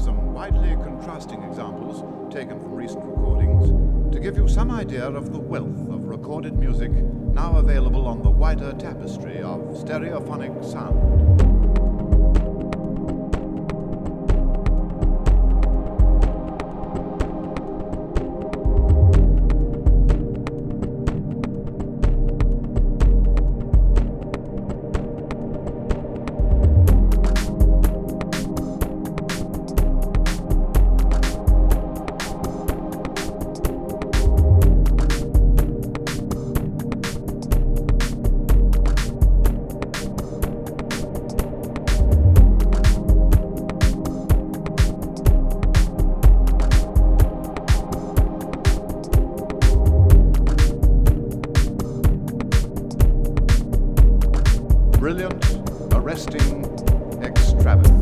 some widely contrasting examples taken from recent recordings to give you some idea of the wealth of recorded music now available on the wider tapestry of stereophonic sound. Brilliant, arresting, extravagant.